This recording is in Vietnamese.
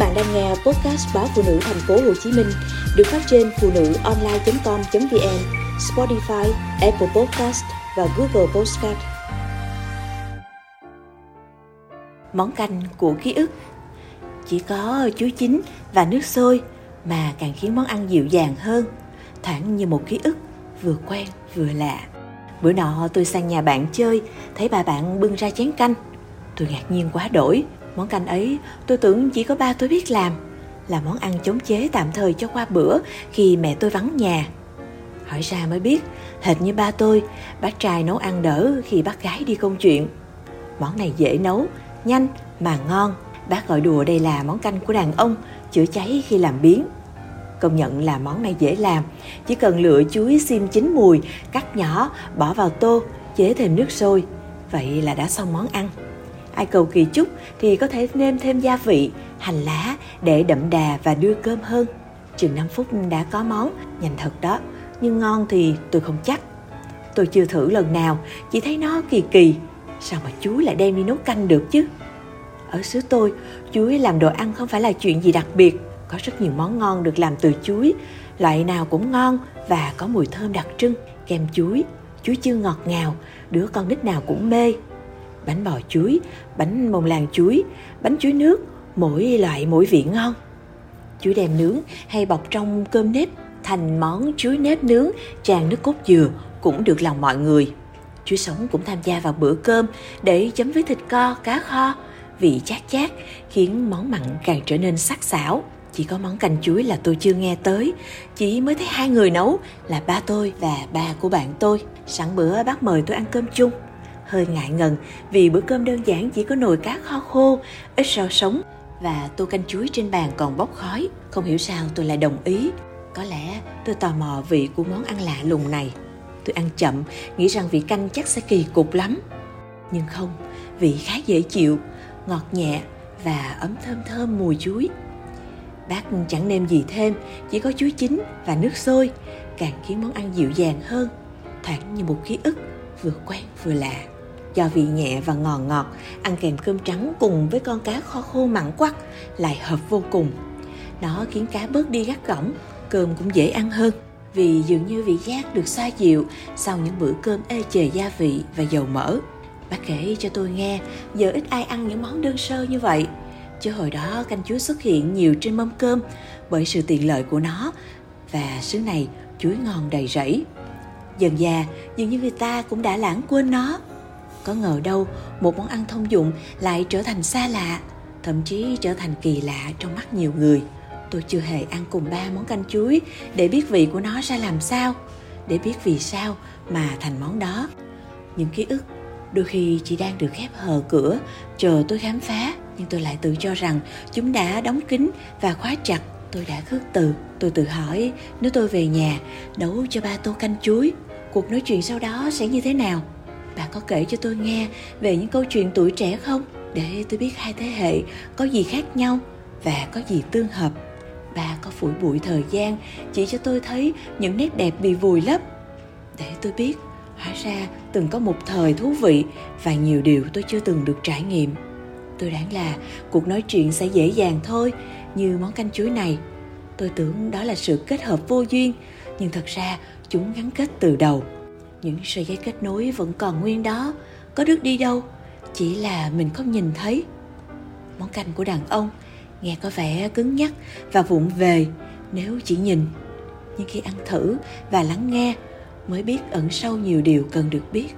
bạn đang nghe podcast báo phụ nữ thành phố Hồ Chí Minh được phát trên phụ nữ online.com.vn, Spotify, Apple Podcast và Google Podcast. Món canh của ký ức chỉ có chuối chín và nước sôi mà càng khiến món ăn dịu dàng hơn, thoảng như một ký ức vừa quen vừa lạ. Bữa nọ tôi sang nhà bạn chơi, thấy bà bạn bưng ra chén canh. Tôi ngạc nhiên quá đổi, món canh ấy tôi tưởng chỉ có ba tôi biết làm, là món ăn chống chế tạm thời cho qua bữa khi mẹ tôi vắng nhà. Hỏi ra mới biết, hệt như ba tôi, bác trai nấu ăn đỡ khi bác gái đi công chuyện. Món này dễ nấu, nhanh mà ngon. Bác gọi đùa đây là món canh của đàn ông, chữa cháy khi làm biến. Công nhận là món này dễ làm, chỉ cần lựa chuối xiêm chín mùi, cắt nhỏ, bỏ vào tô, chế thêm nước sôi. Vậy là đã xong món ăn. Ai cầu kỳ chút thì có thể nêm thêm gia vị, hành lá để đậm đà và đưa cơm hơn. Chừng 5 phút đã có món, nhanh thật đó, nhưng ngon thì tôi không chắc. Tôi chưa thử lần nào, chỉ thấy nó kỳ kỳ. Sao mà chuối lại đem đi nấu canh được chứ? Ở xứ tôi, chuối làm đồ ăn không phải là chuyện gì đặc biệt. Có rất nhiều món ngon được làm từ chuối, loại nào cũng ngon và có mùi thơm đặc trưng. Kem chuối, chuối chưa ngọt ngào, đứa con nít nào cũng mê. Bánh bò chuối, bánh mông lan chuối, bánh chuối nước, mỗi loại mỗi vị ngon. Chuối đem nướng hay bọc trong cơm nếp thành món chuối nếp nướng tràn nước cốt dừa cũng được lòng mọi người. Chuối sống cũng tham gia vào bữa cơm để chấm với thịt co, cá kho, vị chát chát khiến món mặn càng trở nên sắc sảo. Chỉ có món canh chuối là tôi chưa nghe tới, chỉ mới thấy hai người nấu là ba tôi và ba của bạn tôi. Sẵn bữa bác mời tôi ăn cơm chung. Hơi ngại ngần vì bữa cơm đơn giản chỉ có nồi cá kho khô, ít rau sống và tô canh chuối trên bàn còn bốc khói. Không hiểu sao tôi lại đồng ý. Có lẽ tôi tò mò vị của món ăn lạ lùng này. Tôi ăn chậm, nghĩ rằng vị canh chắc sẽ kỳ cục lắm. Nhưng không, vị khá dễ chịu, ngọt nhẹ và ấm thơm thơm mùi chuối. Bác chẳng nêm gì thêm, chỉ có chuối chín và nước sôi, càng khiến món ăn dịu dàng hơn, thoảng như một ký ức vừa quen vừa lạ. Do vị nhẹ và ngọt ngọt, ăn kèm cơm trắng cùng với con cá kho khô mặn quắc lại hợp vô cùng. Nó khiến cá bớt đi gắt gỏng, cơm cũng dễ ăn hơn vì dường như vị giác được xoa dịu sau những bữa cơm ê chề gia vị và dầu mỡ. Bác kể cho tôi nghe, giờ ít ai ăn những món đơn sơ như vậy. Chứ hồi đó canh chuối xuất hiện nhiều trên mâm cơm bởi sự tiện lợi của nó và xứ này chuối ngon đầy rẫy. Dần già, dường như người ta cũng đã lãng quên nó. Có ngờ đâu, một món ăn thông dụng lại trở thành xa lạ, thậm chí trở thành kỳ lạ trong mắt nhiều người. Tôi chưa hề ăn cùng ba món canh chuối để biết vị của nó ra làm sao, để biết vì sao mà thành món đó. Những ký ức đôi khi chỉ đang được khép hờ cửa chờ tôi khám phá nhưng tôi lại tự cho rằng chúng đã đóng kín và khóa chặt tôi đã khước từ tôi tự hỏi nếu tôi về nhà nấu cho ba tô canh chuối cuộc nói chuyện sau đó sẽ như thế nào bà có kể cho tôi nghe về những câu chuyện tuổi trẻ không? Để tôi biết hai thế hệ có gì khác nhau và có gì tương hợp. Bà có phủi bụi thời gian, chỉ cho tôi thấy những nét đẹp bị vùi lấp. Để tôi biết, hóa ra từng có một thời thú vị và nhiều điều tôi chưa từng được trải nghiệm. Tôi đoán là cuộc nói chuyện sẽ dễ dàng thôi, như món canh chuối này. Tôi tưởng đó là sự kết hợp vô duyên, nhưng thật ra chúng gắn kết từ đầu những sợi dây kết nối vẫn còn nguyên đó. Có đứt đi đâu, chỉ là mình không nhìn thấy. Món canh của đàn ông nghe có vẻ cứng nhắc và vụng về. Nếu chỉ nhìn, nhưng khi ăn thử và lắng nghe mới biết ẩn sâu nhiều điều cần được biết.